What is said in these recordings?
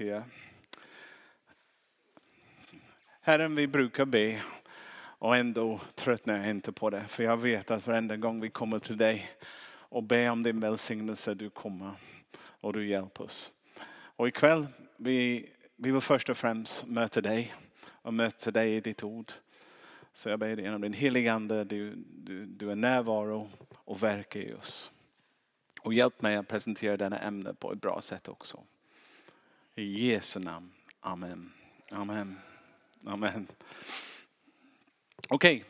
mycket. Herren, vi brukar be och ändå tröttnar jag inte på det. För jag vet att varenda gång vi kommer till dig och ber om din välsignelse, du kommer och du hjälper oss. Och ikväll, vi, vi vill först och främst möta dig och möta dig i ditt ord. Så jag ber dig genom din heliga Ande, du, du, du är närvaro och verkar i oss. Och hjälp mig att presentera denna ämne på ett bra sätt också. I Jesu namn. Amen. Amen. Amen. Okej,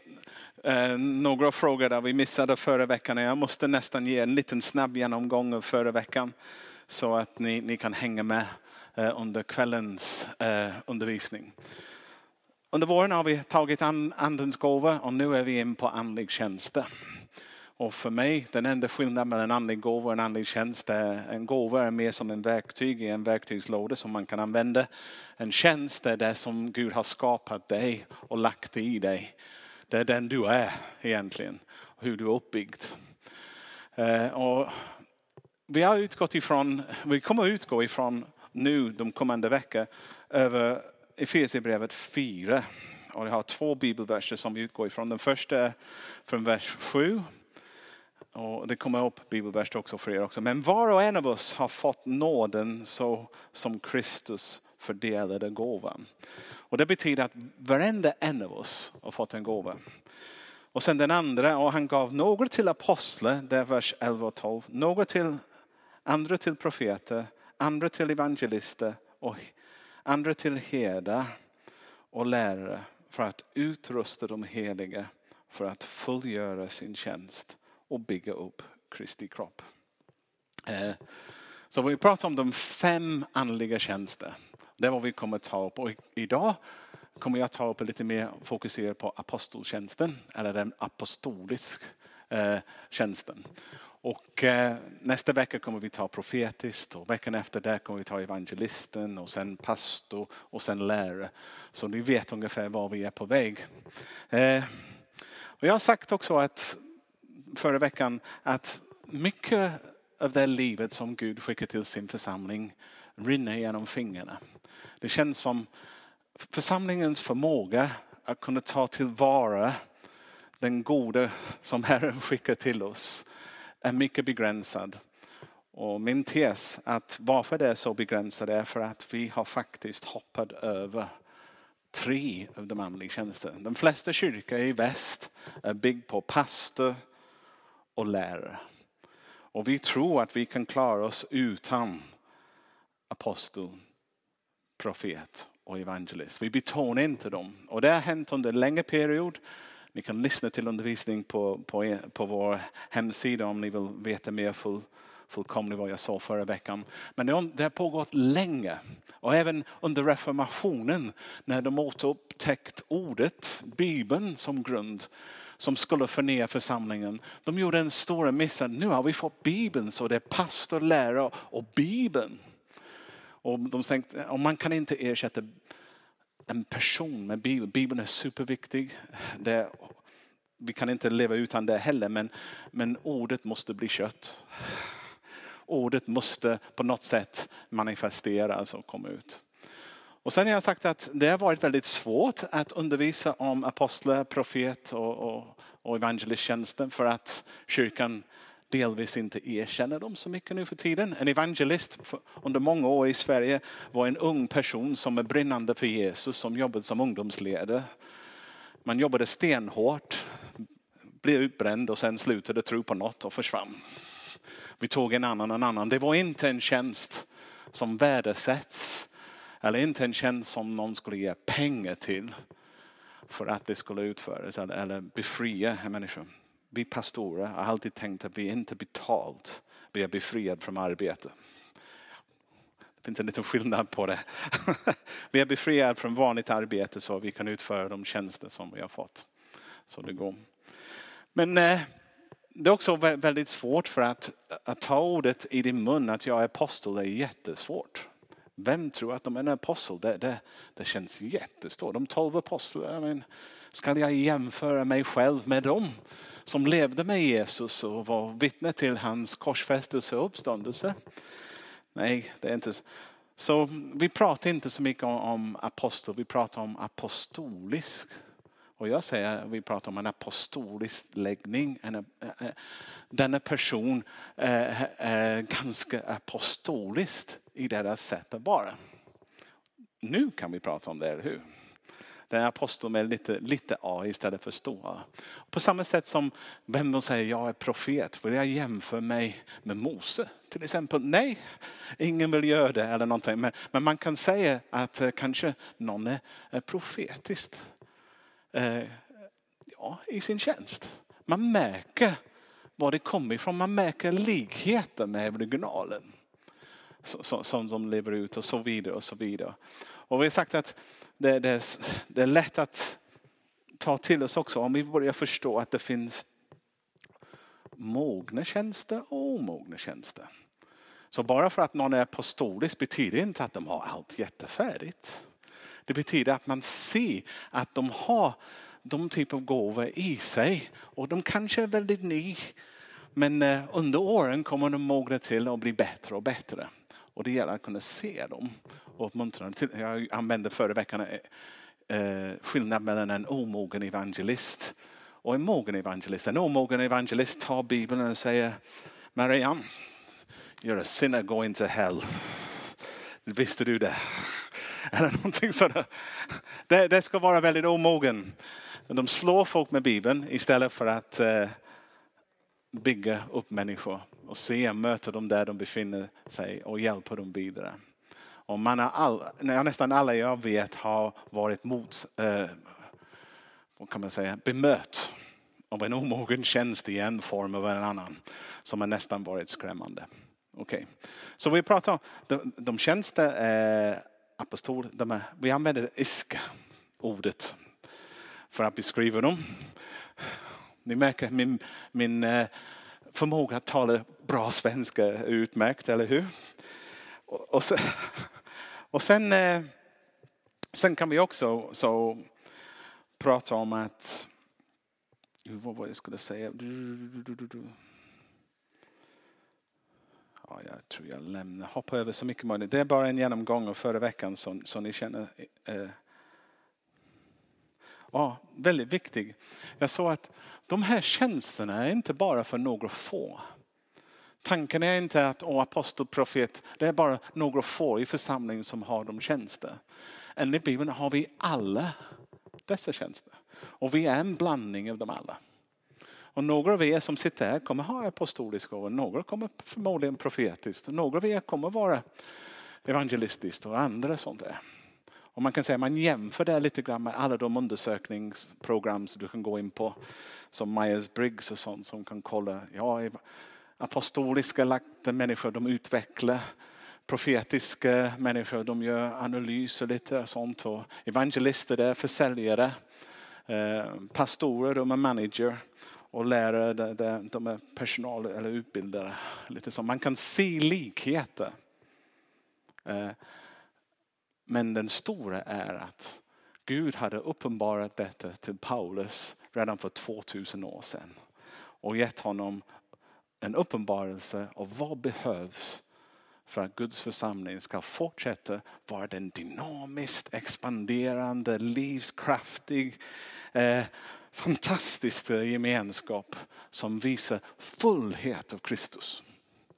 okay. eh, några frågor där vi missade förra veckan. Jag måste nästan ge en liten snabb genomgång av förra veckan så att ni, ni kan hänga med eh, under kvällens eh, undervisning. Under våren har vi tagit an, andens gåva och nu är vi in på andlig tjänster. Och för mig, den enda skillnaden mellan en andlig gåva och en andlig tjänst är en gåva är mer som en verktyg i en verktygslåda som man kan använda. En tjänst är det som Gud har skapat dig och lagt i dig. Det är den du är egentligen, hur du är uppbyggd. Eh, och vi har utgått ifrån, vi kommer att utgå ifrån nu de kommande veckorna över Efesierbrevet 4. Och jag har två bibelverser som vi utgår ifrån. Den första är från vers 7 och det kommer upp bibelvers också för er också. Men var och en av oss har fått nåden så som Kristus fördelade gåvan. Och det betyder att varenda en av oss har fått en gåva. Och sen den andra, och han gav några till apostlar, det är vers 11 och 12. Några till, andra till profeter, andra till evangelister och andra till herdar och lärare för att utrusta de heliga för att fullgöra sin tjänst och bygga upp Kristi kropp. Eh, så vi pratar om de fem andliga tjänster. Det är vad vi kommer ta upp. Och idag kommer jag ta upp lite mer fokuserat på aposteltjänsten, eller den apostoliska eh, tjänsten. Och eh, nästa vecka kommer vi ta profetiskt och veckan efter det kommer vi ta evangelisten och sen pastor och sen lärare. Så ni vet ungefär var vi är på väg. och jag har sagt också att förra veckan att mycket av det livet som Gud skickar till sin församling rinner genom fingrarna. Det känns som församlingens förmåga att kunna ta tillvara den goda som Herren skickar till oss är mycket begränsad. Och min tes att varför det är så begränsat är för att vi har faktiskt hoppat över tre av de andliga tjänsterna. De flesta kyrkor i väst är byggd på pastor, och lärare. Och vi tror att vi kan klara oss utan apostel, profet och evangelist. Vi betonar inte dem. Och det har hänt under en längre period. Ni kan lyssna till undervisning på, på, på vår hemsida om ni vill veta mer full, fullkomligt vad jag sa förra veckan. Men det har pågått länge. Och även under reformationen när de återupptäckt ordet, Bibeln som grund som skulle förnya församlingen. De gjorde en stor miss. Nu har vi fått Bibeln så det är pastor, lärare och Bibeln. Och de tänkte, och man kan inte ersätta en person med Bibeln. Bibeln är superviktig. Det, vi kan inte leva utan det heller, men, men ordet måste bli kött. Ordet måste på något sätt manifesteras och komma ut. Och sen har jag sagt att det har varit väldigt svårt att undervisa om apostlar, profet och, och, och evangelisttjänsten för att kyrkan delvis inte erkänner dem så mycket nu för tiden. En evangelist under många år i Sverige var en ung person som är brinnande för Jesus, som jobbade som ungdomsledare. Man jobbade stenhårt, blev utbränd och sen slutade tro på något och försvann. Vi tog en annan, en annan. Det var inte en tjänst som värdesätts eller inte en tjänst som någon skulle ge pengar till för att det skulle utföras eller befria en människa. Vi pastorer har alltid tänkt att vi inte betalt, vi är befriade från arbete. Det finns en liten skillnad på det. Vi är befriade från vanligt arbete så vi kan utföra de tjänster som vi har fått. Så det går. Men eh, det är också väldigt svårt för att, att ta ordet i din mun att jag är apostel, det är jättesvårt. Vem tror att de är en apostel? Det, det, det känns jättestort. De tolv apostlarna, ska jag jämföra mig själv med dem som levde med Jesus och var vittne till hans korsfästelse och uppståndelse? Nej, det är inte Så vi pratar inte så mycket om apostel, vi pratar om apostolisk. Och jag säger att vi pratar om en apostolisk läggning. En, eh, eh, denna person är, är ganska apostolisk i deras sätt att vara. Nu kan vi prata om det, eller hur? Den här aposteln med lite, lite A istället för stora. På samma sätt som vem de säger jag är profet, vill jag jämföra mig med Mose till exempel? Nej, ingen vill göra det eller någonting. Men, men man kan säga att kanske någon är, är profetiskt eh, ja, i sin tjänst. Man märker var det kommer ifrån. Man märker likheter med originalen som de lever ut och så vidare och så vidare. Och vi har sagt att det, det, det är lätt att ta till oss också om vi börjar förstå att det finns mogna tjänster och omogna tjänster. Så bara för att någon är apostolisk betyder inte att de har allt jättefärdigt. Det betyder att man ser att de har de typ av gåvor i sig och de kanske är väldigt ny. Men eh, under åren kommer de mogna till och bli bättre och bättre. Och det gäller att kunna se dem och uppmuntra dem. Jag använde förra veckan skillnaden skillnad mellan en omogen evangelist och en mogen evangelist. En omogen evangelist tar Bibeln och säger Marianne, you're a sinner going to hell. Visste du det? Eller någonting sådär. Det, det ska vara väldigt omogen. De slår folk med Bibeln istället för att eh, bygga upp människor och se, möta dem där de befinner sig och hjälpa dem vidare. Och man har all, nästan alla jag vet har varit mot, eh, vad kan man säga, bemött av en omogen tjänst i en form av en annan som har nästan varit skrämmande. Okay. Så vi pratar om de, de tjänster, eh, apostol, de är, vi använder isk-ordet för att beskriva dem. Ni märker min, min eh, förmåga att tala bra svenska är utmärkt, eller hur? Och, och, sen, och sen, eh, sen, kan vi också så prata om att, vad var det jag skulle säga? Ja, jag tror jag lämnar, hoppar över så mycket möjligt. Det är bara en genomgång av förra veckan som, som ni känner eh, Ja, väldigt viktig. Jag sa att de här tjänsterna är inte bara för några få. Tanken är inte att oh, apostel, profet, det är bara några få i församlingen som har de tjänster. Enligt Bibeln har vi alla dessa tjänster. Och vi är en blandning av dem alla. Och några av er som sitter här kommer ha apostolisk gåva, några kommer förmodligen profetiskt, några av er kommer vara evangelistiskt och andra sånt där. Och man kan säga man jämför det lite grann med alla de undersökningsprogram som du kan gå in på. Som Myers-Briggs och sånt som kan kolla. Ja, apostoliska lagda människor de utvecklar. Profetiska människor de gör analyser lite och sånt. Och evangelister det är försäljare. Eh, pastorer de är manager. Och lärare de är personal eller utbildare. Lite så. Man kan se likheter. Eh, men den stora är att Gud hade uppenbarat detta till Paulus redan för 2000 år sedan. Och gett honom en uppenbarelse av vad behövs för att Guds församling ska fortsätta vara den dynamiskt expanderande, livskraftig, eh, fantastisk gemenskap som visar fullhet av Kristus.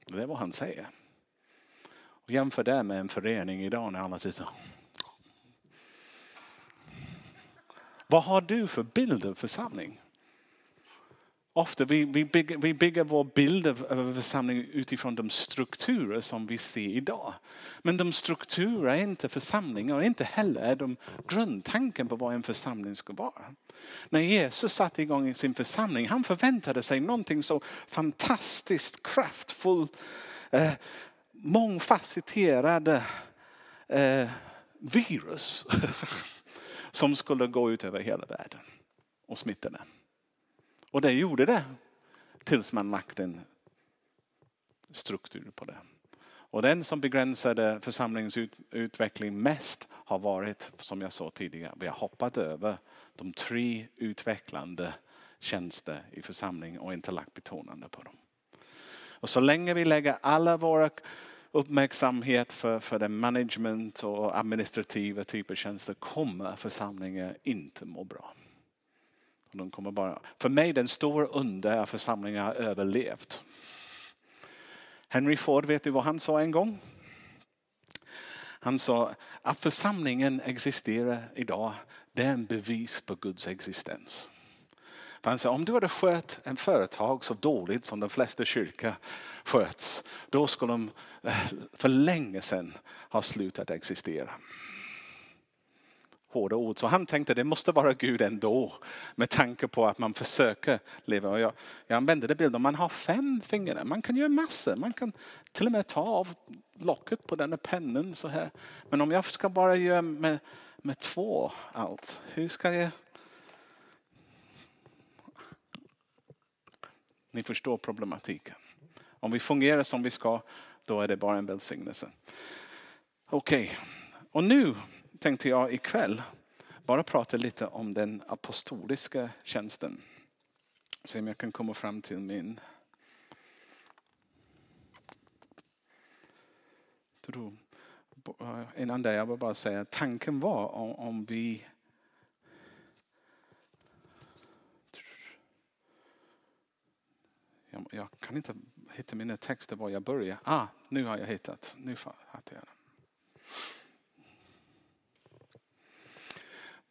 Det är vad han säger. Och jämför det med en förening idag när alla sitter. Vad har du för bild av församling? Ofta vi, vi, bygger, vi bygger vår bild av församlingen utifrån de strukturer som vi ser idag. Men de strukturer är inte församlingar och inte heller är de grundtanken på vad en församling ska vara. När Jesus satte igång sin församling, han förväntade sig någonting så fantastiskt kraftfullt, eh, mångfacetterade eh, virus som skulle gå ut över hela världen och smitta den. Och det gjorde det tills man lagt en struktur på det. Och den som begränsade församlingens utveckling mest har varit, som jag sa tidigare, vi har hoppat över de tre utvecklande tjänster i församlingen och inte lagt betonande på dem. Och så länge vi lägger alla våra uppmärksamhet för, för den management och administrativa typer av tjänster kommer församlingen inte må bra. De kommer bara, för mig den stora under att församlingen har överlevt. Henry Ford, vet du vad han sa en gång? Han sa att församlingen existerar idag, det är en bevis på Guds existens. För han sa, om du hade skött en företag så dåligt som de flesta kyrkor sköts, då skulle de eh, för länge sedan ha slutat existera hårda ord. Så han tänkte det måste vara Gud ändå med tanke på att man försöker leva. Och jag, jag använde det bilden, man har fem fingrar, man kan göra massor. Man kan till och med ta av locket på den här pennan så här. Men om jag ska bara göra med, med två allt, hur ska jag? Ni förstår problematiken. Om vi fungerar som vi ska, då är det bara en välsignelse. Okej, okay. och nu tänkte jag ikväll bara prata lite om den apostoliska tjänsten. Se om jag kan komma fram till min... Innan eh, det, jag vill bara säga att tanken var om, om vi jag, kan inte hitta mina texter var jag börjar. Ah, nu har jag hittat. Nu fattar jag.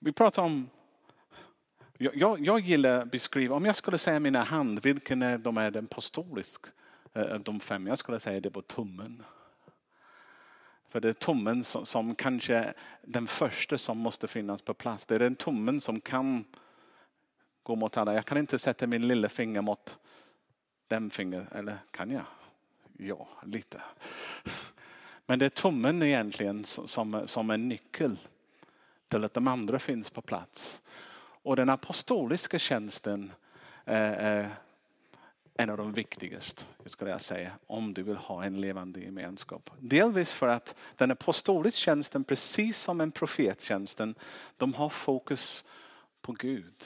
Vi pratar om, jag, jag gillar att beskriva, om jag skulle säga mina hand, vilken är de är den apostolisk? Eh, de fem, jag skulle säga det på tummen. För det är tummen som, som kanske är den första som måste finnas på plats. Det är den tummen som kan gå mot alla. Jag kan inte sätta min lilla finger mot den fingret, eller kan jag? Ja, lite. Men det är tummen egentligen som, som är nyckel eller att de andra finns på plats. Och den apostoliska tjänsten är en av de viktigaste, skulle jag säga, om du vill ha en levande gemenskap. Delvis för att den apostoliska tjänsten, precis som en profettjänsten, de har fokus på Gud.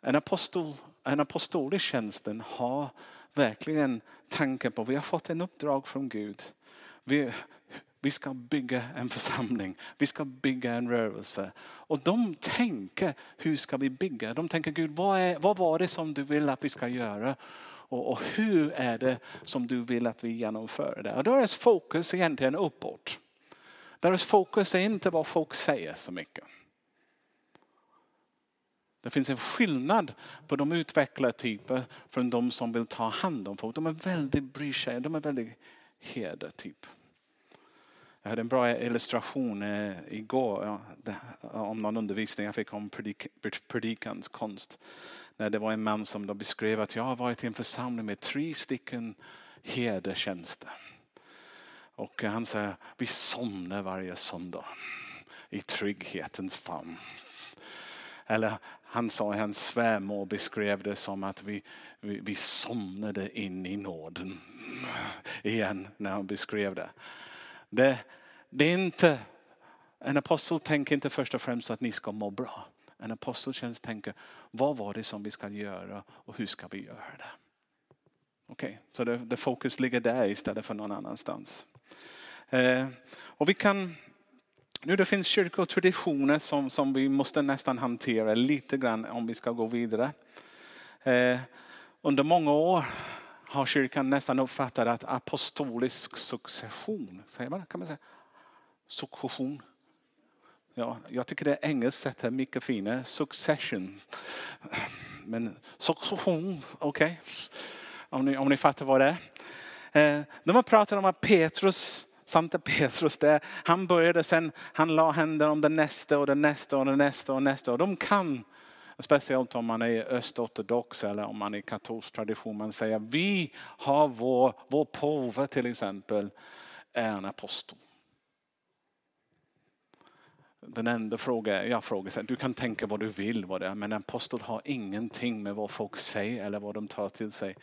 En, apostol, en apostolisk tjänsten har verkligen tanken på, vi har fått en uppdrag från Gud. Vi, vi ska bygga en församling, vi ska bygga en rörelse. Och de tänker, hur ska vi bygga? De tänker, Gud vad, är, vad var det som du vill att vi ska göra? Och, och hur är det som du vill att vi genomför det? Och deras fokus är egentligen uppåt. Deras fokus är inte vad folk säger så mycket. Det finns en skillnad på de utvecklartyper från de som vill ta hand om folk. De är väldigt bryr sig, de är väldigt herdetyper. Jag hade en bra illustration eh, igår ja, det, om någon undervisning jag fick om predik, predikans konst. När det var en man som då beskrev att jag har varit i en församling med tre stycken herdetjänster. Och han sa, vi somnar varje söndag i trygghetens famn. Eller han sa, hans svärmor beskrev det som att vi, vi, vi somnade in i nåden. Igen när han beskrev det. Det, det är inte, en apostel tänker inte först och främst att ni ska må bra. En aposteltjänst tänker, vad var det som vi ska göra och hur ska vi göra det? Okej, okay, så det, det, fokus ligger där istället för någon annanstans. Eh, och vi kan, nu det finns kyrkotraditioner som, som vi måste nästan hantera lite grann om vi ska gå vidare. Eh, under många år har kyrkan nästan uppfattat att apostolisk succession, säger man, kan man säga? Succession. Ja, jag tycker det engelskt sätt är mycket finare. Succession. Men succession, okej. Okay. Om, ni, om ni fattar vad det är. Eh, de har pratat om att Petrus, Santa Petrus, där, han började sen, han la händer om den nästa och den nästa och den nästa och nästa. Och de kan Speciellt om man är östortodox eller om man är katolsk tradition. Man säger vi har vår, vår påve till exempel är en apostel. Den enda frågan jag frågar, du kan tänka vad du vill vad det är, men en apostel har ingenting med vad folk säger eller vad de tar till sig.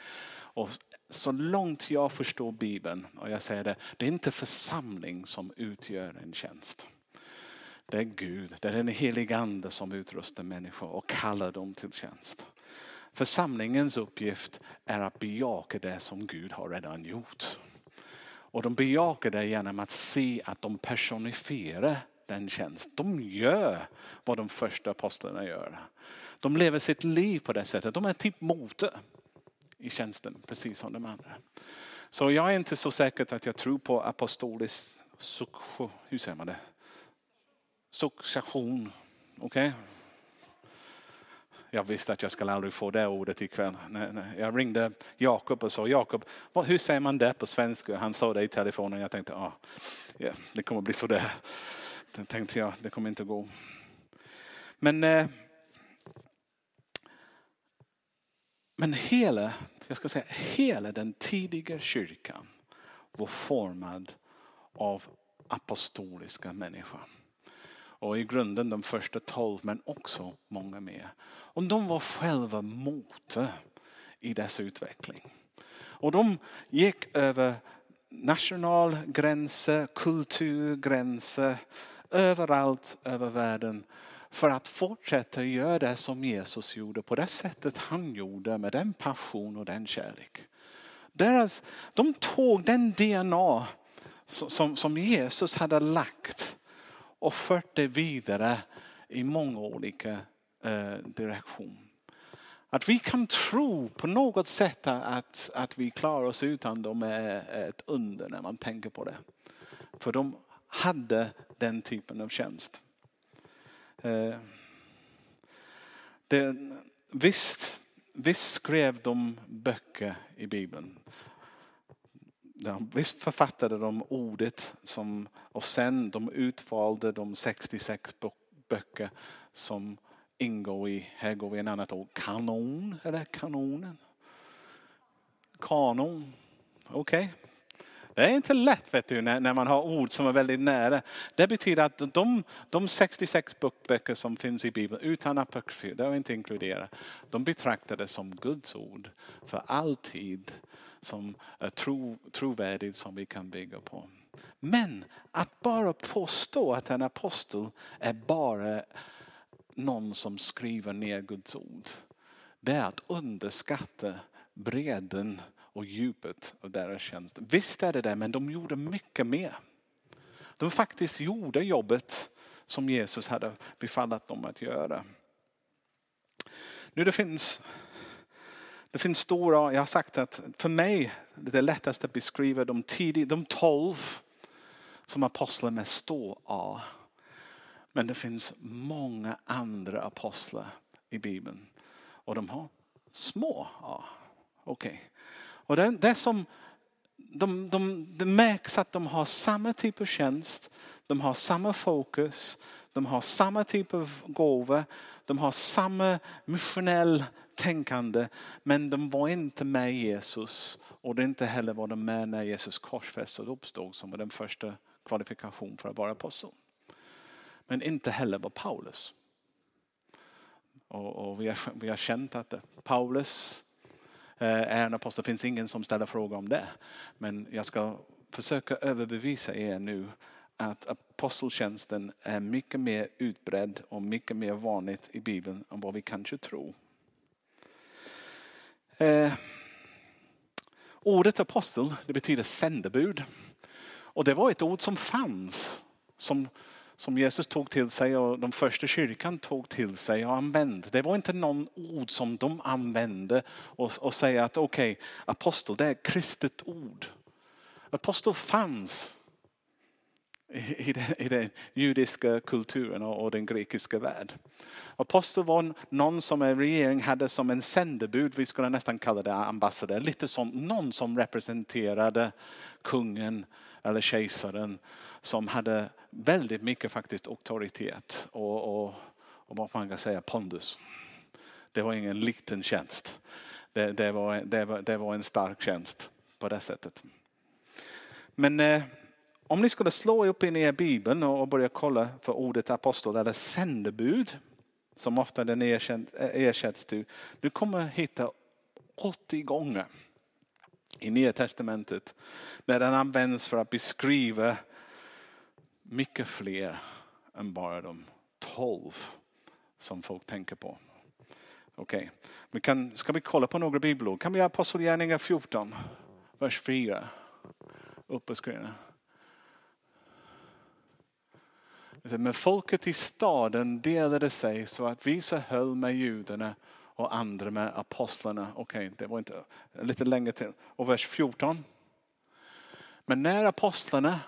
Och så långt jag förstår Bibeln, och jag säger det, det är inte församling som utgör en tjänst. Det är Gud, det är den helige ande som utrustar människor och kallar dem till tjänst. Församlingens uppgift är att bejaka det som Gud har redan gjort. Och de bejakar det genom att se att de personifierar den tjänst. De gör vad de första apostlarna gör. De lever sitt liv på det sättet. De är typ motor i tjänsten, precis som de andra. Så jag är inte så säker att jag tror på apostolisk hur säger man det? Succession. Okej? Okay? Jag visste att jag skulle aldrig få det ordet ikväll. Jag ringde Jakob och sa Jakob, hur säger man det på svenska? Han sa det i telefonen. Jag tänkte, ah, ja, det kommer bli sådär. Det tänkte jag, det kommer inte gå. Men, eh, men hela, jag ska säga, hela den tidiga kyrkan var formad av apostoliska människor. Och i grunden de första tolv men också många mer. Och de var själva motor i dess utveckling. Och de gick över nationalgränser, kulturgränser, överallt över världen för att fortsätta göra det som Jesus gjorde på det sättet han gjorde med den passion och den kärlek. Deras, de tog den DNA som, som Jesus hade lagt och fört det vidare i många olika eh, direktioner. Att vi kan tro på något sätt att, att vi klarar oss utan dem är ett under när man tänker på det. För de hade den typen av tjänst. Eh, det, visst, visst skrev de böcker i Bibeln. Visst författade de ordet som, och sen de utvalde de 66 böcker som ingår i, här går vi en annat ord, kanon eller kanonen? Kanon, okej. Okay. Det är inte lätt vet du, när, när man har ord som är väldigt nära. Det betyder att de, de 66 böcker som finns i Bibeln utan apokryfer, det är inte inkluderat, de betraktades som Guds ord för alltid som är tro, trovärdigt som vi kan bygga på. Men att bara påstå att en apostel är bara någon som skriver ner Guds ord. Det är att underskatta bredden och djupet av deras tjänst. Visst är det det, men de gjorde mycket mer. De faktiskt gjorde jobbet som Jesus hade befallat dem att göra. Nu det finns, det finns stora, jag har sagt att för mig det är lättast att beskriva de, tidig, de tolv som apostlar med stor A. Men det finns många andra apostlar i Bibeln och de har små A. Okej. Okay. Och det, det som de, de, det märks att de har samma typ av tjänst, de har samma fokus, de har samma typ av gåva, de har samma missionell tänkande. Men de var inte med Jesus och det inte heller var de med när Jesus korsfästes och uppstod som var den första kvalifikationen för att vara apostel. Men inte heller var Paulus. Och, och vi, har, vi har känt att Paulus är en apostel. Det finns ingen som ställer frågor om det. Men jag ska försöka överbevisa er nu att aposteltjänsten är mycket mer utbredd och mycket mer vanligt i Bibeln än vad vi kanske tror. Eh, ordet apostel det betyder sändebud. Och det var ett ord som fanns. Som som Jesus tog till sig och de första kyrkan tog till sig och använde. Det var inte någon ord som de använde och, och säga att okej, okay, apostel det är ett kristet ord. Apostel fanns i, den, i den judiska kulturen och, och den grekiska världen. Apostel var någon som en regering hade som en sändebud, vi skulle nästan kalla det ambassadör, lite som någon som representerade kungen eller kejsaren som hade väldigt mycket faktiskt auktoritet och, och, och vad man kan säga pondus. Det var ingen liten tjänst. Det, det, var, det, var, det var en stark tjänst på det sättet. Men eh, om ni skulle slå upp in i er bibeln och börja kolla för ordet apostel eller sändebud som ofta den ersätts till. Du kommer hitta 80 gånger i Nya Testamentet när den används för att beskriva mycket fler än bara de tolv som folk tänker på. Okej, okay. ska vi kolla på några bibelord? Kan vi Apostlagärningarna 14, vers 4? upp på screenen. Men folket i staden delade sig så att vissa höll med judarna och andra med apostlarna. Okej, okay, det var inte lite längre till. Och vers 14. Men när apostlarna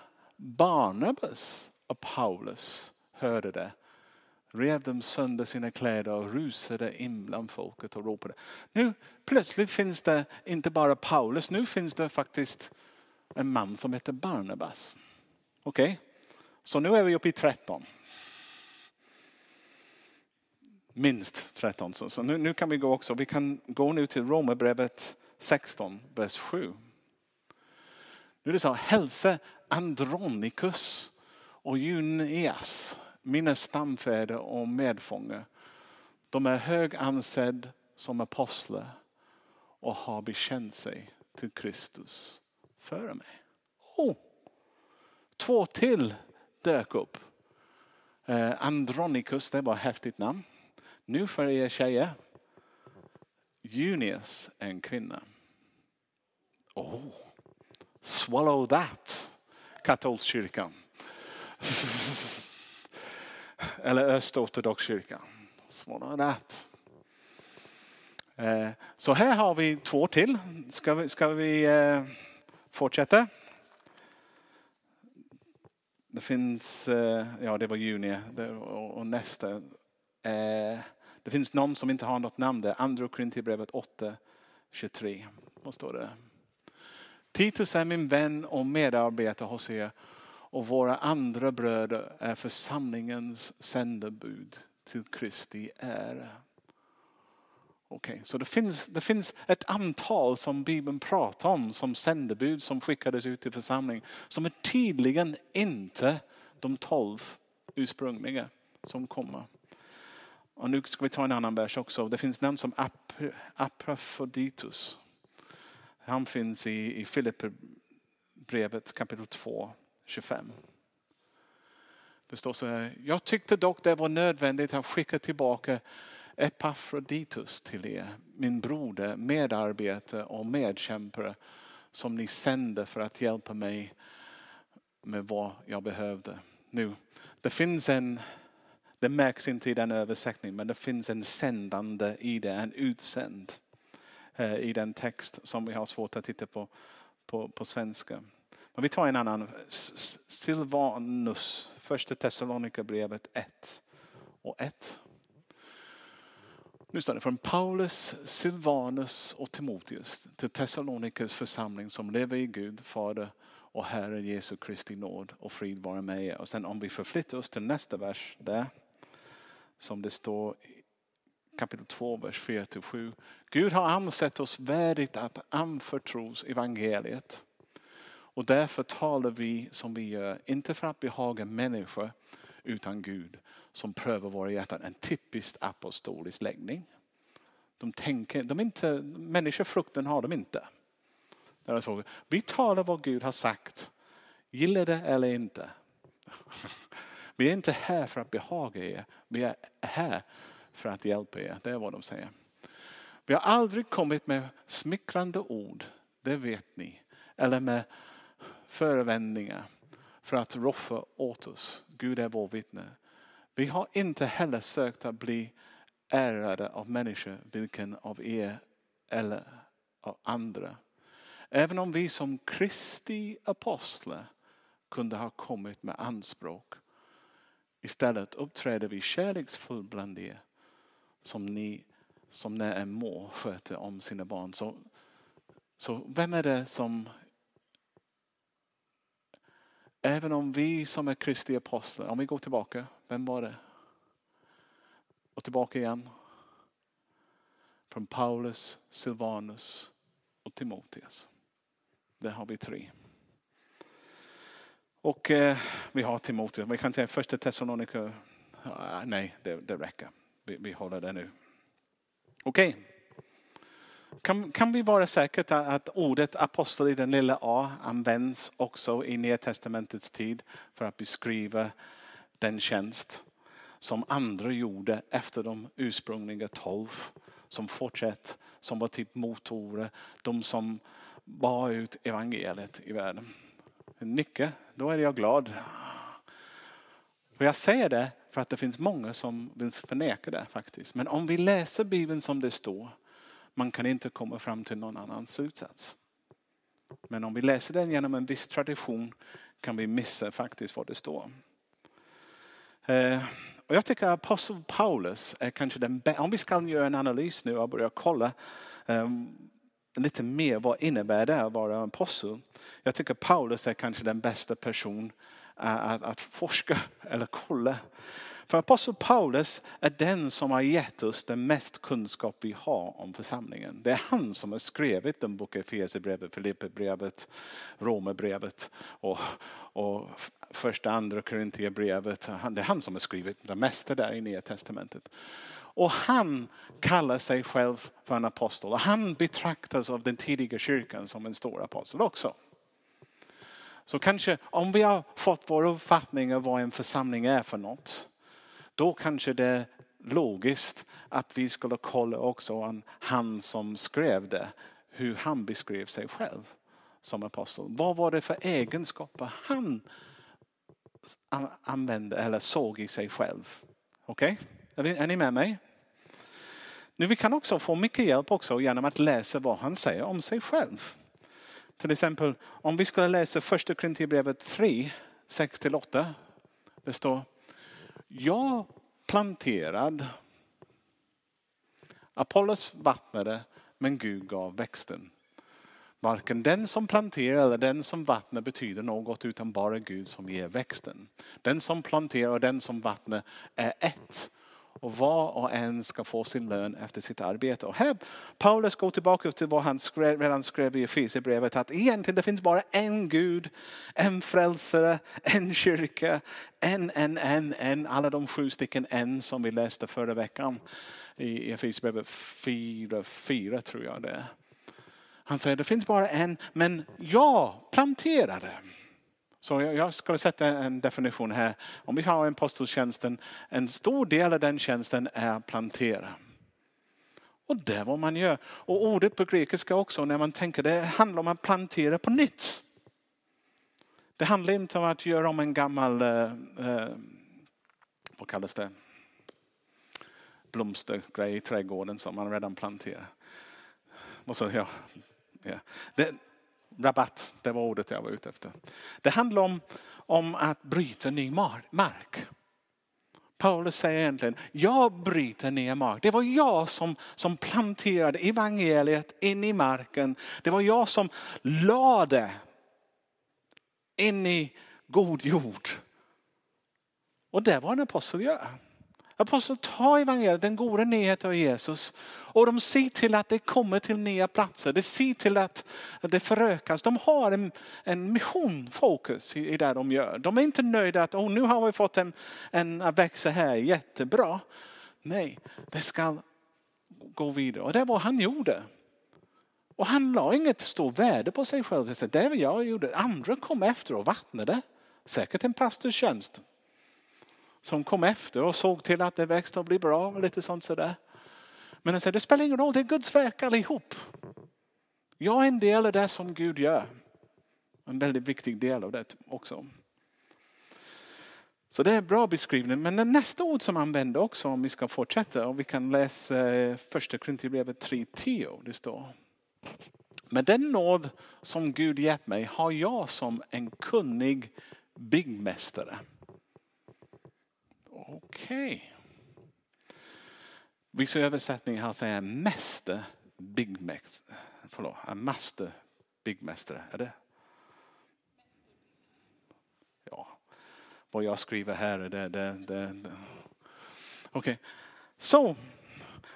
Barnabas och Paulus hörde det rev de sönder sina kläder och rusade in bland folket och ropade. Nu plötsligt finns det inte bara Paulus, nu finns det faktiskt en man som heter Barnabas. Okej, okay? så nu är vi uppe i 13. Minst 13. Så, nu, nu, kan vi gå också. Vi kan gå nu till Romarbrevet 16, vers 7. Nu är det så, här, hälsa Andronikus och Junias, mina stamfäder och medfångar. De är hög ansedd som apostlar och har bekänt sig till Kristus före mig. Oh, två till dök upp. Eh, Andronikus, det var ett häftigt namn. Nu för er tjejer. Junius en kvinna. Oh, swallow that, katolskyrkan. Eller östortodox kyrka. Swallow that. Eh, så här har vi två till. Ska vi, ska vi eh, fortsätta? Det finns, eh, ja det var juni och nästa. Det finns någon som inte har något namn där. Andra Korinthierbrevet 8, 23. Vad står det? Titus är min vän och medarbetare hos er och våra andra bröder är församlingens sändebud till Kristi ära. Okej, okay, så det finns, det finns ett antal som Bibeln pratar om som sändebud som skickades ut till församling. Som är tydligen inte de tolv ursprungliga som kommer. Och nu ska vi ta en annan vers också. Det finns namn som Aprophyditus. Han finns i, i Filipperbrevet kapitel 2, 25. Det står så här. Jag tyckte dock det var nödvändigt att skicka tillbaka Epafroditus till er. Min broder, medarbetare och medkämpare som ni sände för att hjälpa mig med vad jag behövde. Nu, det finns en det märks inte i den översättningen men det finns en sändande i det, en utsänd Eh, i den text som vi har svårt att titta på på, på svenska. Men vi tar en annan. Silvanus, första Thessalonikerbrevet 1 och 1. Nu står det från Paulus, Silvanus och Timoteus till Thessalonikers församling som lever i Gud, Fader och Herren Jesu Kristi nåd och frid vara med er. Och sen om vi förflyttar oss till nästa vers där som det står kapitel 2, vers 4-7. Gud har ansett oss värdigt att anförtros evangeliet. Och därför talar vi som vi gör, inte för att behaga människor utan Gud som prövar våra hjärtan. En typiskt apostolisk läggning. De tänker, de inte, människofrukten har de inte. Vi talar vad Gud har sagt. Gillar det eller inte. Vi är inte här för att behaga er. Vi är här för att hjälpa er. Det är vad de säger. Vi har aldrig kommit med smickrande ord, det vet ni. Eller med förevändningar för att roffa åt oss. Gud är vår vittne. Vi har inte heller sökt att bli ärade av människor, vilken av er eller av andra. Även om vi som Kristi apostlar kunde ha kommit med anspråk Istället uppträder vi kärleksfullt bland er som ni som när en mor sköter om sina barn. Så, så vem är det som Även om vi som är Kristi apostlar, om vi går tillbaka, vem var det? Och tillbaka igen. Från Paulus, Silvanus och Timoteus. Där har vi tre. Och eh, vi har Timoteus. Vi kan säga första Thessaloniker. Ah, nej, det, det räcker. Vi, vi håller det nu. Okej. Okay. Kan, kan vi vara säkra på att ordet apostel i den lilla a används också i Nya Testamentets tid för att beskriva den tjänst som andra gjorde efter de ursprungliga tolv. Som fortsatt, som var typ motorer, de som bar ut evangeliet i världen. Nicke, då är jag glad. För jag säger det för att det finns många som vill förneka det faktiskt. Men om vi läser Bibeln som det står, man kan inte komma fram till någon annan slutsats. Men om vi läser den genom en viss tradition kan vi missa faktiskt vad det står. Eh, och jag tycker att apostel Paulus är kanske den bästa, om vi ska göra en analys nu och börja kolla ehm, lite mer vad innebär det att vara apostel. Jag tycker Paulus är kanske den bästa person att, att forska eller kolla. För apostel Paulus är den som har gett oss den mest kunskap vi har om församlingen. Det är han som har skrivit den boken Efesierbrevet, Filipperbrevet, Romerbrevet och, och första andra Korintierbrevet. Det är han som har skrivit det mesta där i Nya Testamentet. Och han kallar sig själv för en apostel. Och han betraktas av den tidiga kyrkan som en stor apostel också. Så kanske om vi har fått vår uppfattning av vad en församling är för något. Då kanske det är logiskt att vi skulle kolla också om han som skrev det. Hur han beskrev sig själv som apostel. Vad var det för egenskaper han använde eller såg i sig själv? Okej, okay? är ni med mig? Nu vi kan också få mycket hjälp också genom att läsa vad han säger om sig själv. Till exempel om vi skulle läsa första Korinthierbrevet 3, 6-8. Det står, jag planterad, Apollos vattnade, men Gud gav växten. Varken den som planterar eller den som vattnar betyder något utan bara Gud som ger växten. Den som planterar och den som vattnar är ett. Och var och en ska få sin lön efter sitt arbete. Och här Paulus går tillbaka till vad han skrev, redan skrev i Efesierbrevet. Att egentligen det finns bara en Gud, en frälsare, en kyrka, en, en, en, en. Alla de sju stycken en som vi läste förra veckan. I Efesierbrevet 4, 4 tror jag det är. Han säger det finns bara en, men jag planterade. Så jag skulle sätta en definition här. Om vi har en aposteltjänsten, en stor del av den tjänsten är att plantera. Och det är vad man gör. Och ordet på grekiska också, när man tänker det handlar om att plantera på nytt. Det handlar inte om att göra om en gammal, eh, eh vad kallas det, blomstergrej i trädgården som man redan planterar. Och så, ja, ja. Det, rabatt, det var ordet jag var ute efter. Det handlar om, om att bryta ny mark. Paulus säger egentligen, jag bryter ner mark. Det var jag som, som planterade evangeliet in i marken. Det var jag som lade in i god jord. Och det var en apostel gör. Aposteln tar evangeliet, den goda nyheten av Jesus och de ser till att det kommer till nya platser. De ser till att det förökas. De har en, en missionfokus i, i det de gör. De är inte nöjda att oh, nu har vi fått en, en att växa här, jättebra. Nej, det ska gå vidare. Och det var vad han gjorde. Och han la inget stort värde på sig själv. Det är vad jag gjorde. Andra kom efter och vattnade. Säkert en pastorstjänst som kom efter och såg till att det växte och blev bra. Och lite sånt sådär. Men han säger, det spelar ingen roll, det är Guds verk allihop. Jag är en del av det som Gud gör. En väldigt viktig del av det också. Så det är en bra beskrivning. Men nästa ord som använder också om vi ska fortsätta och vi kan läsa eh, första Korinthierbrevet 3.10. Det står. Men den nåd som Gud gett mig har jag som en kunnig byggmästare. Okej. Okay. Vissa översättningar här säger mäster byggmästare. Förlåt, äh, master byggmästare. Är det? Ja, vad jag skriver här är det. det, det, det. Okej, okay. så.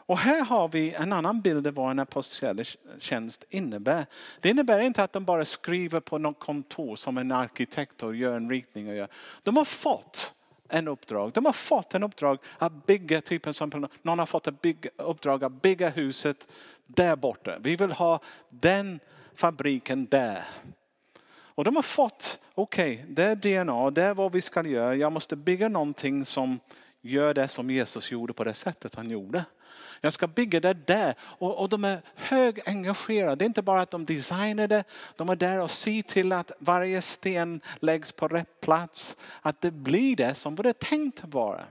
Och här har vi en annan bild av vad en apostolisk tjänst innebär. Det innebär inte att de bara skriver på något kontor som en arkitekt och gör en ritning. Och gör. De har fått en uppdrag. De har fått en uppdrag att bygga, till exempel någon har fått ett uppdrag att bygga huset där borta. Vi vill ha den fabriken där. Och de har fått, okej, okay, det är DNA, det är vad vi ska göra. Jag måste bygga någonting som gör det som Jesus gjorde på det sättet han gjorde. Jag ska bygga det där. Och, och de är högengagerade. Det är inte bara att de designar det. De är där och ser till att varje sten läggs på rätt plats. Att det blir det som det är tänkt att vara.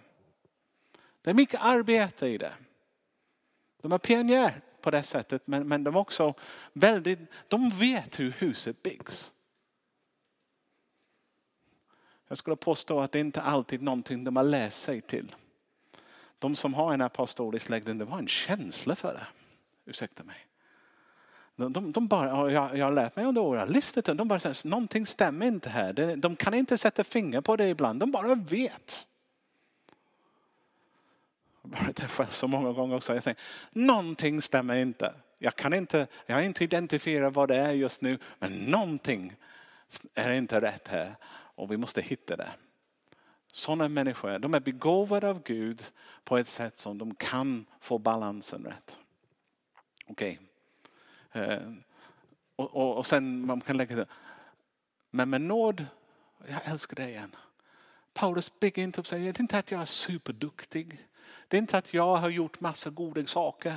Det är mycket arbete i det. De är pionjärer på det sättet men, men de också väldigt, de vet hur huset byggs. Jag skulle påstå att det inte alltid är någonting de har läst sig till. De som har en apostolisk släkten, det var en känsla för det. Ursäkta mig. De, de, de bara, jag, jag har lärt mig under åren, listat, de bara säger någonting stämmer inte här. De kan inte sätta finger på det ibland, de bara vet. Jag har varit där själv så många gånger också. Jag säger, någonting stämmer inte. Jag kan inte, jag har inte identifierat vad det är just nu, men någonting är inte rätt här och vi måste hitta det. Sådana människor, de är begåvade av Gud på ett sätt som de kan få balansen rätt. Okej. Okay. Och, och, och, sen man kan lägga det. Men med nåd, jag älskar det igen. Paulus bygger inte upp sig, det är inte att jag är superduktig. Det är inte att jag har gjort massa goda saker.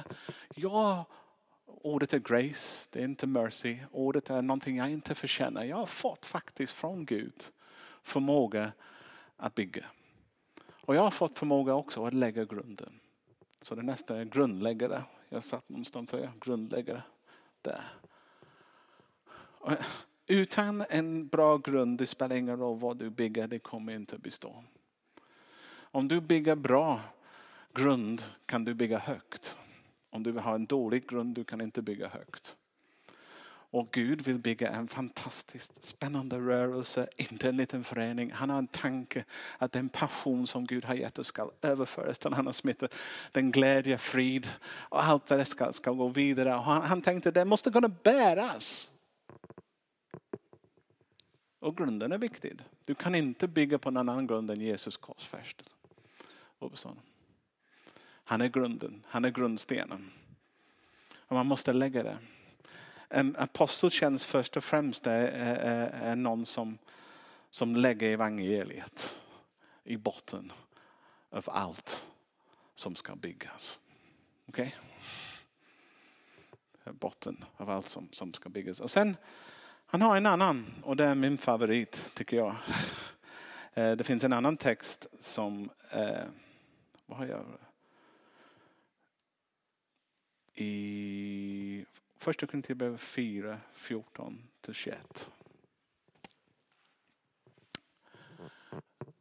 Jag, ordet är grace, det är inte mercy. Ordet är någonting jag inte förtjänar. Jag har fått faktiskt från Gud förmåga att bygga. Och jag har fått förmåga också att lägga grunden. Så det nästa är grundläggare. Jag satt någonstans och jag grundläggare där. Utan en bra grund, det spelar ingen roll vad du bygger, det kommer inte att bestå. Om du bygger bra grund kan du bygga högt. Om du har en dålig grund, du kan inte bygga högt. Och Gud vill bygga en fantastiskt spännande rörelse, inte en liten förening. Han har en tanke att den passion som Gud har gett oss ska överföras till andra smittor. Den glädje, frid och allt det ska, ska gå vidare. Och han, han tänkte att det måste kunna bäras. Och grunden är viktig. Du kan inte bygga på någon annan grund än Jesus korsfäst. Han är grunden, han är grundstenen. Och man måste lägga det. En aposteltjänst först och främst är, är, är någon som, som lägger evangeliet i botten av allt som ska byggas. Okej? Okay? Botten av allt som, som ska byggas. Och sen, han har en annan och det är min favorit tycker jag. Eh, det finns en annan text som, eh, vad har jag? I Första Korinthierbrevet 4, 14 21.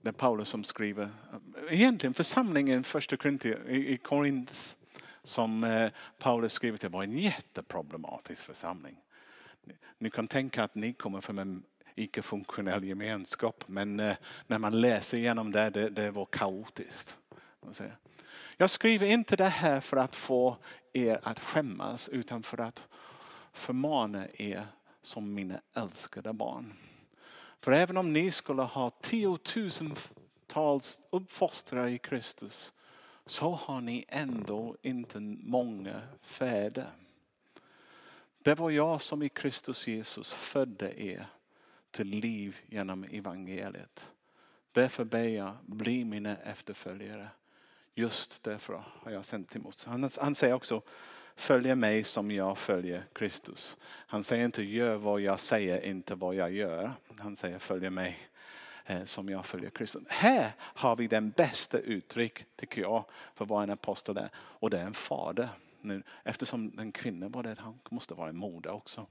Det är Paulus som skriver, eh, egentligen församlingen första Korinther, i Korint som eh, Paulus skriver till var en jätteproblematisk församling. Ni kan tänka att ni kommer från en icke-funktionell gemenskap men eh, när man läser igenom det, det, det var kaotiskt. Jag skriver inte det här för att få er att skämmas utan för att förmana er som mina älskade barn. För även om ni skulle ha tiotusentals uppfostrare i Kristus så har ni ändå inte många fäder. Det var jag som i Kristus Jesus födde er till liv genom evangeliet. Därför ber jag, bli mina efterföljare. Just därför har jag sänt emot. Han, han säger också, följ mig som jag följer Kristus. Han säger inte gör vad jag säger, inte vad jag gör. Han säger följ mig eh, som jag följer Kristus. Här har vi den bästa uttryck, tycker jag, för vad en apostel är. Och det är en fader. Nu, eftersom en kvinna var det, han måste vara en moder också.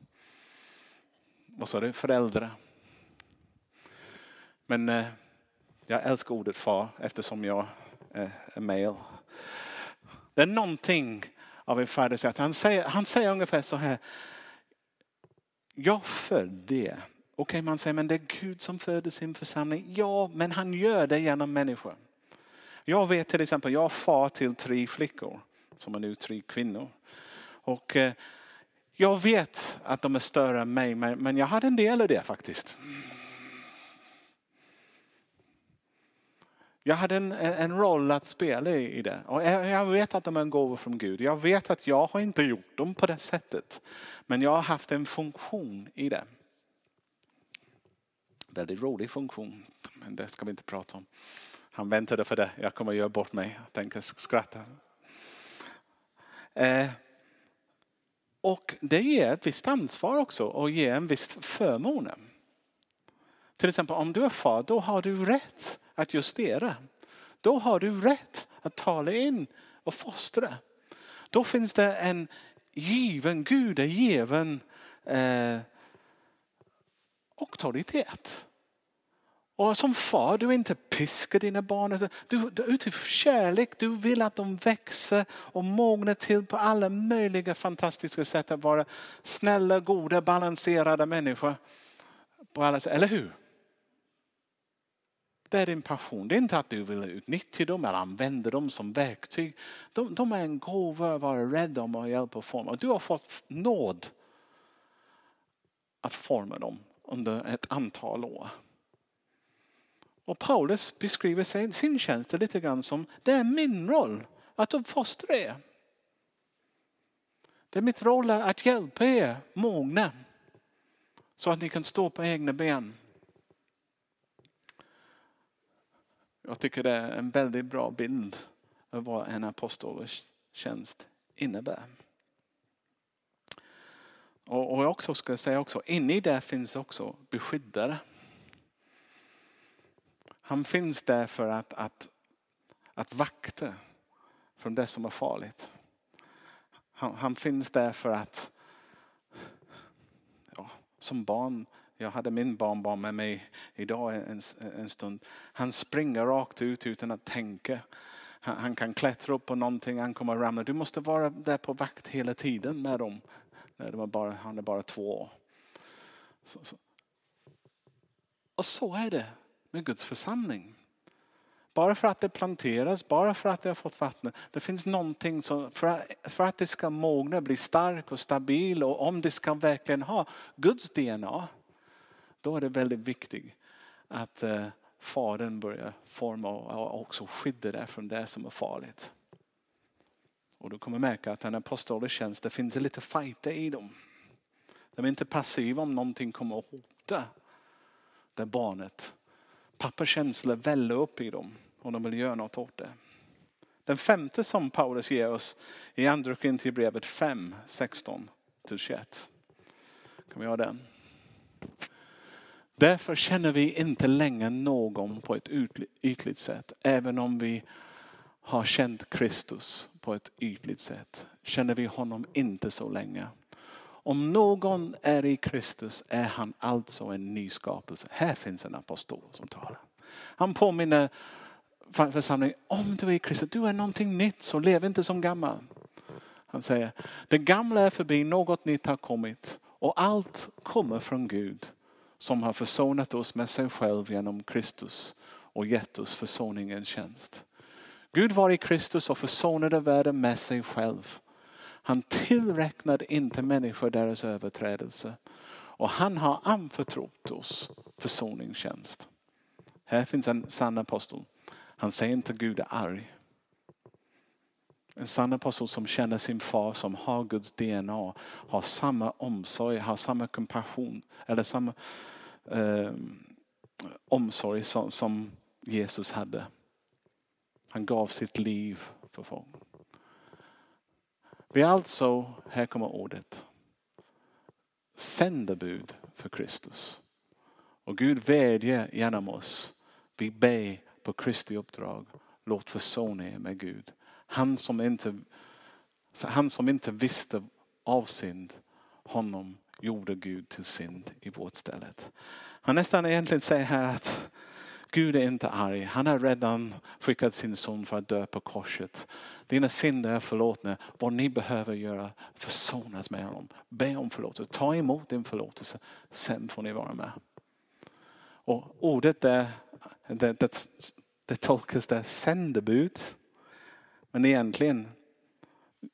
Vad sa du? Föräldrar. Men eh, jag älskar ordet far eftersom jag Eh, är male. Det är någonting av en fader. Han säger, han säger ungefär så här. Jag födde er. Okej, man säger men det är Gud som föder sin församling. Ja, men han gör det genom människor. Jag vet till exempel, jag är far till tre flickor som är nu tre kvinnor. Och eh, jag vet att de är större än mig, men jag hade en del av det faktiskt. Jag hade en, en roll att spela i det. Och jag vet att de är en gåva från Gud. Jag vet att jag har inte gjort dem på det sättet. Men jag har haft en funktion i det. Väldigt rolig funktion, men det ska vi inte prata om. Han väntade för det. Jag kommer att göra bort mig. Jag tänker skratta. Eh, och det ger ett visst ansvar också och ger en viss förmån. Till exempel om du är far, då har du rätt att justera. Då har du rätt att tala in och fostra. Då finns det en given, gudagiven eh, auktoritet. Och som far, du inte piskar dina barn. Alltså, du, du utifrån kärlek, du vill att de växer och mognar till på alla möjliga fantastiska sätt att vara snälla, goda, balanserade människor. På alla sätt. Eller hur? Det är din passion. Det är inte att du vill utnyttja dem eller använda dem som verktyg. De, de är en gåva att vara rädd om och hjälpa att forma. Du har fått nåd att forma dem under ett antal år. Och Paulus beskriver sin tjänst lite grann som det är min roll att uppfostra er. Det är mitt roll att hjälpa er mogna så att ni kan stå på egna ben. Jag tycker det är en väldigt bra bild av vad en apostolisk tjänst innebär. Och jag också ska säga också, inne i det finns också beskyddare. Han finns där för att, att, att vakta från det som är farligt. Han, han finns där för att, ja, som barn, jag hade min barnbarn med mig idag en, en stund. Han springer rakt ut utan att tänka. Han, han kan klättra upp på någonting, han kommer att ramla. Du måste vara där på vakt hela tiden med dem. När de är bara, han är bara två år. Så, så. Och så är det med Guds församling. Bara för att det planteras, bara för att det har fått vatten. Det finns någonting som, för att, för att det ska mogna, bli stark och stabil och om det ska verkligen ha Guds DNA. Då är det väldigt viktigt att eh, Fadern börjar forma och också skydda dig från det som är farligt. Och du kommer märka att den apostoliska tjänst, det finns lite fighter i dem. De är inte passiva om någonting kommer att hota det barnet Pappakänslor väller upp i dem och de vill göra något åt det. Den femte som Paulus ger oss i andra Korinthierbrevet 5, 16 21. Kan vi ha den? Därför känner vi inte längre någon på ett ytligt sätt. Även om vi har känt Kristus på ett ytligt sätt känner vi honom inte så länge. Om någon är i Kristus är han alltså en ny skapelse. Här finns en apostol som talar. Han påminner församlingen, om du är i Kristus, du är någonting nytt så lev inte som gammal. Han säger, det gamla är förbi, något nytt har kommit och allt kommer från Gud som har försonat oss med sig själv genom Kristus och gett oss försoningens tjänst. Gud var i Kristus och försonade världen med sig själv. Han tillräknade inte människor deras överträdelse. Och han har anförtrott oss försoningstjänst. Här finns en sann apostel. Han säger inte Gud är arg. En sann apostel som känner sin far, som har Guds DNA, har samma omsorg, har samma kompassion eller samma eh, omsorg som, som Jesus hade. Han gav sitt liv för folk. Vi är alltså, här kommer ordet, sändebud för Kristus. Och Gud vädjar genom oss. Vi ber på Kristi uppdrag. Låt försona er med Gud. Han som inte, han som inte visste av synd, honom gjorde Gud till synd i vårt ställe. Han nästan egentligen säger här att Gud är inte arg. Han har redan skickat sin son för att dö på korset. Dina synder är förlåtna. Vad ni behöver göra, försonas med honom. Be om förlåtelse. Ta emot din förlåtelse. Sen får ni vara med. Och ordet där, det, det, det tolkas där sändebud. Men egentligen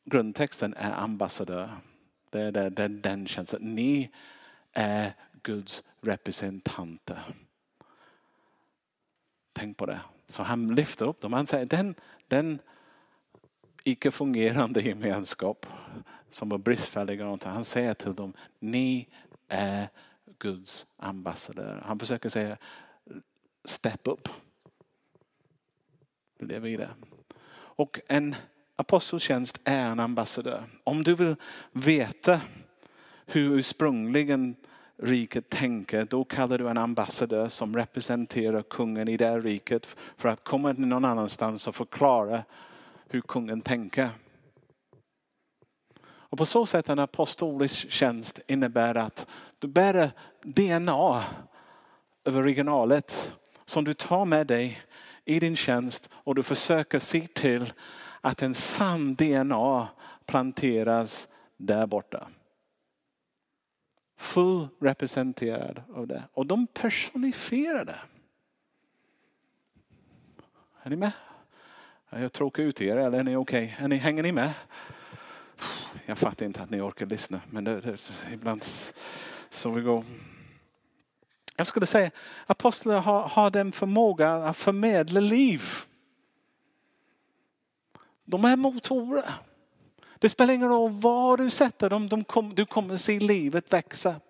grundtexten är ambassadör. Det är, det, det är den känslan. Ni är Guds representanter. Tänk på det. Så han lyfter upp dem. Han säger den, den icke-fungerande gemenskap som var bristfällig, Han säger till dem, ni är Guds ambassadör. Han försöker säga, step up. Lev i det. Och en aposteltjänst är en ambassadör. Om du vill veta hur ursprungligen riket tänker, då kallar du en ambassadör som representerar kungen i det riket för att komma till någon annanstans och förklara hur kungen tänker. Och på så sätt en apostolisk tjänst innebär att du bär DNA över originalet som du tar med dig i din tjänst och du försöker se till att en sann DNA planteras där borta. Full representerad av det. Och de personifierar det. Är ni med? Jag tråkar ut er eller är ni okej? Okay? hänger ni med? Jag fattar inte att ni orkar lyssna men det, det, ibland så vi går. Jag skulle säga apostlar har, har den förmåga att förmedla liv. De är motorer. Det spelar ingen roll var du sätter dem, de kom, du kommer se livet växa.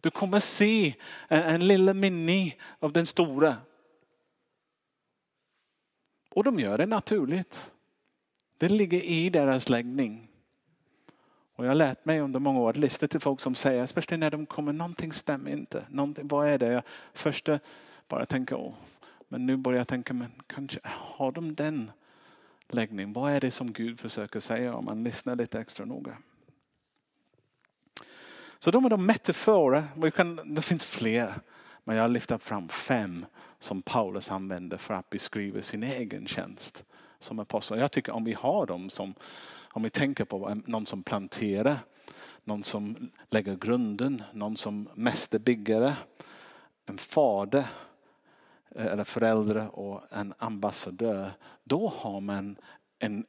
Du kommer se en, en lilla mini av den stora. Och de gör det naturligt. Det ligger i deras läggning. Och jag har lärt mig under många år att lyssna till folk som säger, speciellt när de kommer, någonting stämmer inte. Någonting, vad är det? Jag först bara tänker, åh, men nu börjar jag tänka, men kanske har de den läggningen? Vad är det som Gud försöker säga om man lyssnar lite extra noga? Så de är de metaforer, det finns fler, men jag har lyft fram fem som Paulus använder för att beskriva sin egen tjänst som apostel. Jag tycker om vi har dem som, om vi tänker på någon som planterar, någon som lägger grunden, någon som mästerbyggare, en fader eh, eller förälder och en ambassadör. Då har man en,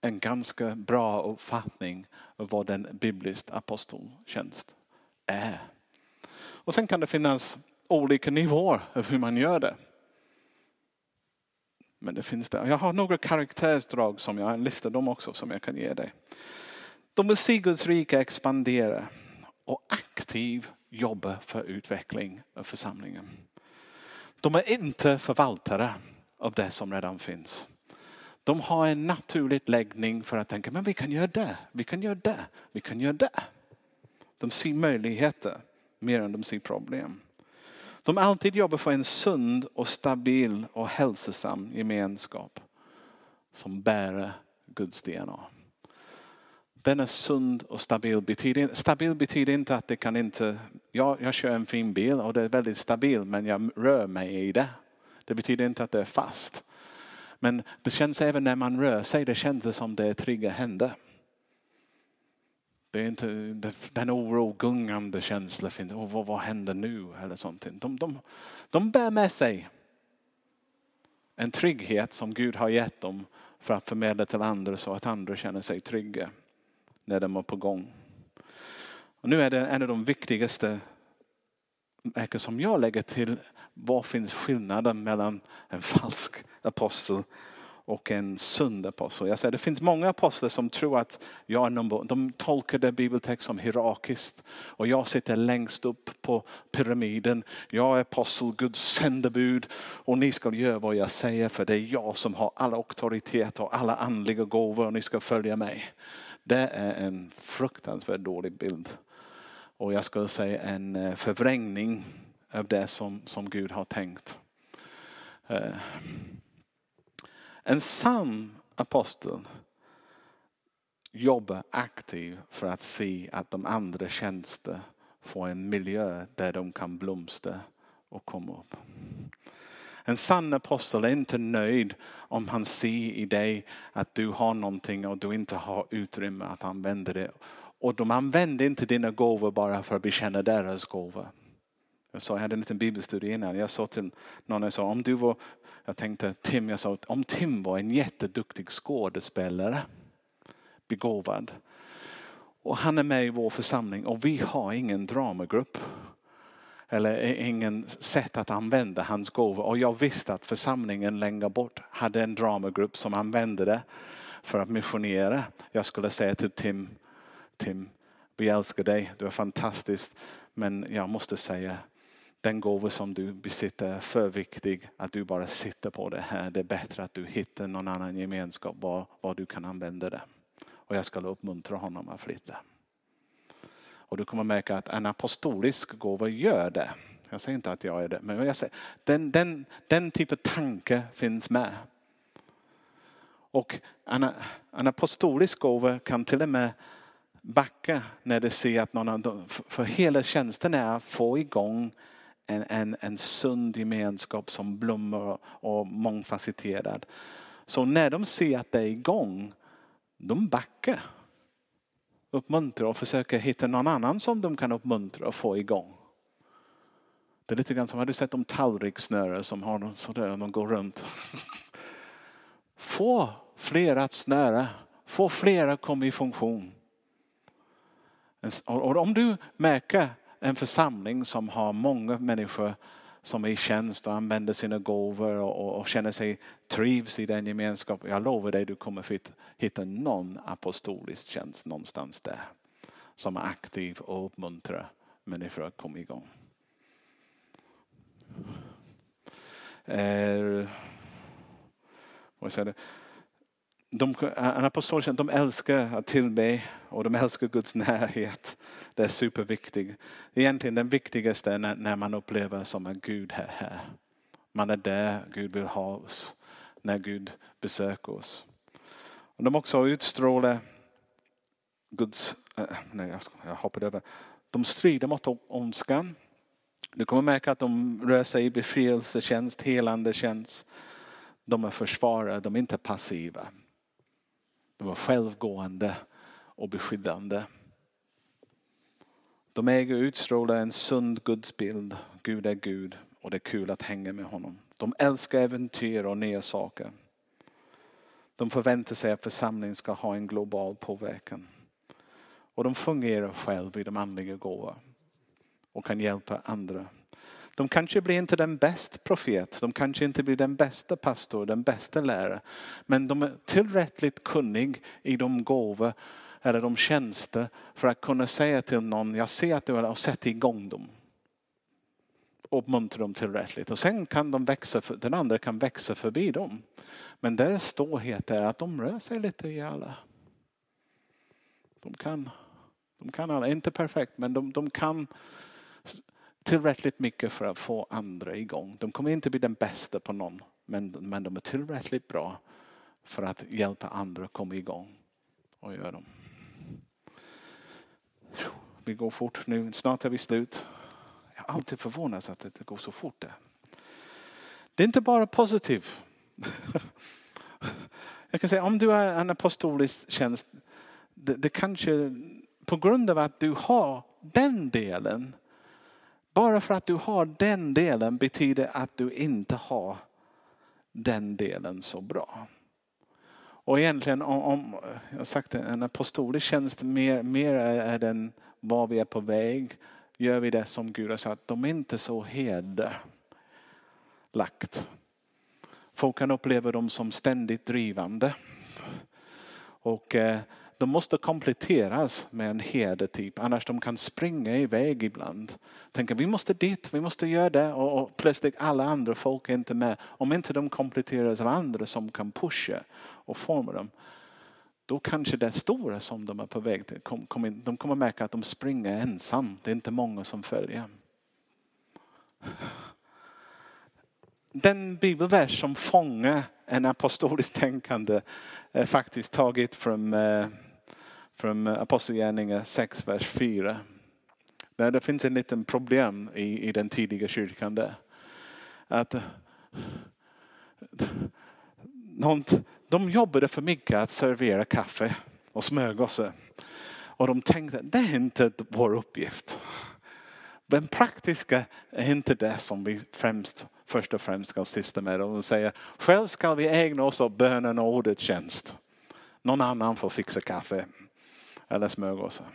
en ganska bra uppfattning av vad en biblisk aposteltjänst är. Och sen kan det finnas olika nivåer av hur man gör det. Men det finns det. Jag har några karaktärsdrag som jag har listat dem också som jag kan ge dig. De vill se Guds rike expandera och aktivt jobba för utveckling av församlingen. De är inte förvaltare av det som redan finns. De har en naturlig läggning för att tänka, men vi kan göra det, vi kan göra det, vi kan göra det. De ser möjligheter mer än de ser problem. De alltid jobbar för en sund och stabil och hälsosam gemenskap som bär Guds DNA. Den är sund och stabil. Betyder, stabil betyder inte att det kan inte, ja, jag kör en fin bil och det är väldigt stabil men jag rör mig i det. Det betyder inte att det är fast. Men det känns även när man rör sig, det känns som det är trygga händer. Det är inte den oro, gungande känsla finns. Oh, vad, vad händer nu? Eller sånt. De, de, de bär med sig en trygghet som Gud har gett dem för att förmedla till andra så att andra känner sig trygga när de är på gång. Och nu är det en av de viktigaste märken som jag lägger till. Vad finns skillnaden mellan en falsk apostel och en sund apostel. Jag säger, det finns många apostlar som tror att jag är nummer, de tolkar det bibeltext som hierarkiskt och jag sitter längst upp på pyramiden. Jag är apostel, Guds sändebud och ni ska göra vad jag säger för det är jag som har alla auktoritet och alla andliga gåvor och ni ska följa mig. Det är en fruktansvärt dålig bild. Och jag skulle säga en eh, förvrängning av det som, som Gud har tänkt. Eh, en sann apostel jobbar aktivt för att se att de andra tjänster får en miljö där de kan blomstra och komma upp. En sann apostel är inte nöjd om han ser i dig att du har någonting och du inte har utrymme att använda det. Och de använder inte dina gåvor bara för att bekänna deras gåvor. Jag, sa, jag hade en liten bibelstudie innan. Jag sa till någon, jag sa, om du var jag tänkte Tim, jag sa om Tim var en jätteduktig skådespelare, begåvad. Och han är med i vår församling och vi har ingen dramagrupp. Eller ingen sätt att använda hans gåvor. Och jag visste att församlingen längre bort hade en dramagrupp som använde det för att missionera. Jag skulle säga till Tim, Tim, vi älskar dig, du är fantastisk. Men jag måste säga, den gåva som du besitter är för viktig att du bara sitter på det här. Det är bättre att du hittar någon annan gemenskap var, var du kan använda det. Och jag ska uppmuntra honom att flytta. Och du kommer märka att en apostolisk gåva gör det. Jag säger inte att jag är det, men jag säger, den, den, den typen av tanke finns med. Och en, en apostolisk gåva kan till och med backa när det ser att någon annan, för hela tjänsten är att få igång en, en, en sund gemenskap som blommar och mångfacetterad. Så när de ser att det är igång, de backar. Uppmuntrar och försöker hitta någon annan som de kan uppmuntra och få igång. Det är lite grann som, har du sett de tallrikssnöre som har sådär, de går runt. Få fler att snöra, få fler att komma i funktion. Och om du märker en församling som har många människor som är i tjänst och använder sina gåvor och, och känner sig trivs i den gemenskapen. Jag lovar dig, du kommer hitta någon apostolisk tjänst någonstans där. Som är aktiv och uppmuntrar människor att komma igång. Eh, vad säger du? De, eh, en apostol de älskar att tillbe och de älskar Guds närhet. Det är superviktigt. Egentligen den viktigaste är när, när man upplever som att Gud är här. Man är där Gud vill ha oss. När Gud besöker oss. Och de också utstrålar Guds, äh, nej jag hoppade över. De strider mot ondskan. Du kommer märka att de rör sig i befrielsetjänst, helande tjänst. De är försvarare, de är inte passiva. De var självgående och beskyddande. De äger utstrålar en sund gudsbild. Gud är Gud och det är kul att hänga med honom. De älskar äventyr och nya saker. De förväntar sig att församlingen ska ha en global påverkan. Och de fungerar själv i de andliga gåvorna och kan hjälpa andra de kanske blir inte den bästa profet, de kanske inte blir den bästa pastor, den bästa lärare. Men de är tillräckligt kunnig i de gåvor eller de tjänster för att kunna säga till någon, jag ser att du har sett igång dem. Uppmuntra dem tillräckligt och sen kan de växa, den andra kan växa förbi dem. Men deras storhet är att de rör sig lite i alla. De kan, de kan alla, inte perfekt men de, de kan tillräckligt mycket för att få andra igång. De kommer inte bli den bästa på någon, men, men de är tillräckligt bra för att hjälpa andra att komma igång och göra dem. Vi går fort nu, snart är vi slut. Jag är alltid förvånad att det går så fort. Där. Det är inte bara positivt. Jag kan säga om du är en apostolisk tjänst, det, det kanske på grund av att du har den delen bara för att du har den delen betyder att du inte har den delen så bra. Och egentligen om, om jag har sagt det, en apostolisk tjänst mer, mer är den var vi är på väg. Gör vi det som Gud har sagt. De är inte så hederlagt. Folk kan uppleva dem som ständigt drivande. Och eh, de måste kompletteras med en herdetyp. Annars de kan springa iväg ibland. Tänka vi måste dit, vi måste göra det och, och plötsligt alla andra folk är inte med. Om inte de kompletteras av andra som kan pusha och forma dem. Då kanske det stora som de är på väg till, kom, kom in, de kommer märka att de springer ensam. Det är inte många som följer. Den bibelvers som fångar en apostolisk tänkande är faktiskt taget från eh, från Apostlagärningarna 6, vers 4. Där det finns en liten problem i, i den tidiga kyrkan där. Att de jobbade för mycket att servera kaffe och smörgåsar. Och de tänkte, det är inte vår uppgift. Den praktiska är inte det som vi främst, först och främst ska syssla med. De säger, själv ska vi ägna oss åt bönen och ordet tjänst. Någon annan får fixa kaffe eller smörgåsar.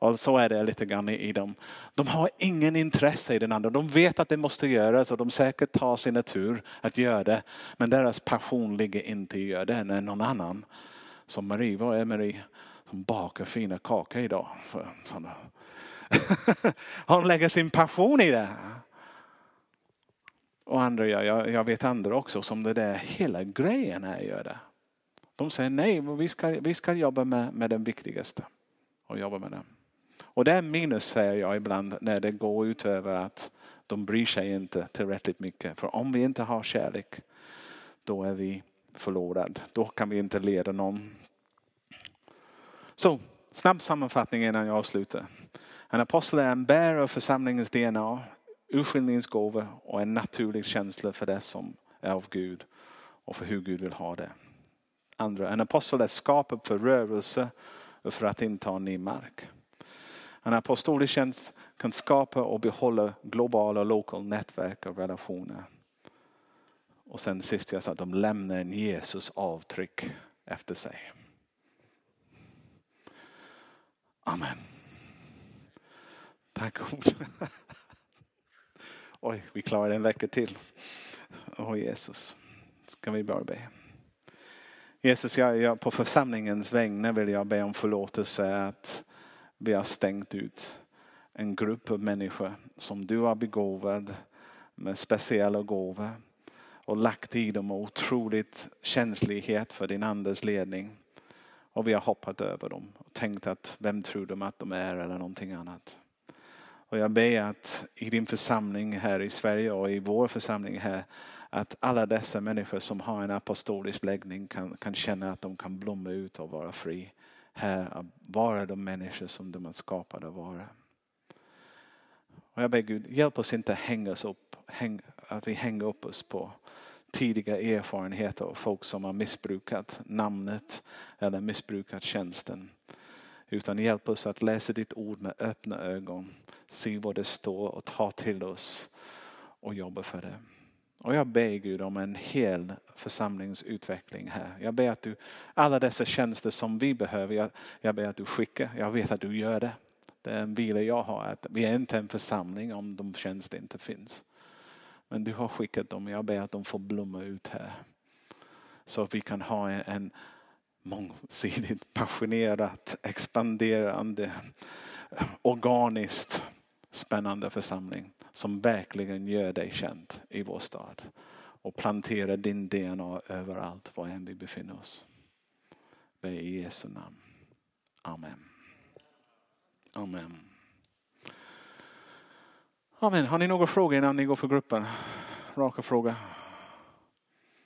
Och så är det lite grann i dem. De har ingen intresse i den andra. De vet att det måste göras och de säkert tar sin tur att göra det. Men deras passion ligger inte i att göra det när någon annan. Som Marie, vad är Marie? Som bakar fina kakor idag. Hon lägger sin passion i det. Och andra gör, jag, jag vet andra också som det där hela grejen är att göra det. De säger nej, vi ska, vi ska jobba med, med den viktigaste. Och jobba med den. Och det är minus säger jag ibland när det går ut över att de bryr sig inte tillräckligt mycket. För om vi inte har kärlek, då är vi förlorade. Då kan vi inte leda någon. Så, snabb sammanfattning innan jag avslutar. En apostel är en bärare av församlingens DNA, urskiljningsgåva och en naturlig känsla för det som är av Gud och för hur Gud vill ha det. Andra, en apostel är skapad för rörelse och för att inta ny mark. En apostolisk tjänst kan skapa och behålla globala och lokala nätverk och relationer. Och sen sist jag sa att de lämnar en Jesus avtryck efter sig. Amen. Tack God. Oj, vi klarar en vecka till. Åh oh, Jesus. Ska vi bara be. Jesus, jag, jag, på församlingens vägnar vill jag be om förlåtelse att vi har stängt ut en grupp av människor som du har begåvat med speciella gåvor och lagt i dem otroligt känslighet för din andes ledning. Och vi har hoppat över dem och tänkt att vem tror de att de är eller någonting annat. Och jag ber att i din församling här i Sverige och i vår församling här att alla dessa människor som har en apostolisk läggning kan, kan känna att de kan blomma ut och vara fri. Här, vara de människor som de är skapade att vara. Och jag ber Gud, hjälp oss inte hängas upp, häng, att vi hänger upp oss på tidiga erfarenheter av folk som har missbrukat namnet eller missbrukat tjänsten. Utan hjälp oss att läsa ditt ord med öppna ögon, se vad det står och ta till oss och jobba för det. Och jag ber Gud om en hel församlingsutveckling här. Jag ber att du, alla dessa tjänster som vi behöver, jag, jag ber att du skickar. Jag vet att du gör det. Det är en vila jag har. Att vi är inte en församling om de tjänster inte finns. Men du har skickat dem. Jag ber att de får blomma ut här. Så att vi kan ha en, en mångsidigt passionerat, expanderande, organiskt spännande församling som verkligen gör dig känd i vår stad och planterar din DNA överallt var än vi befinner oss. Be i Jesu namn. Amen. Amen. Amen. Har ni några frågor innan ni går för gruppen? Raka frågor.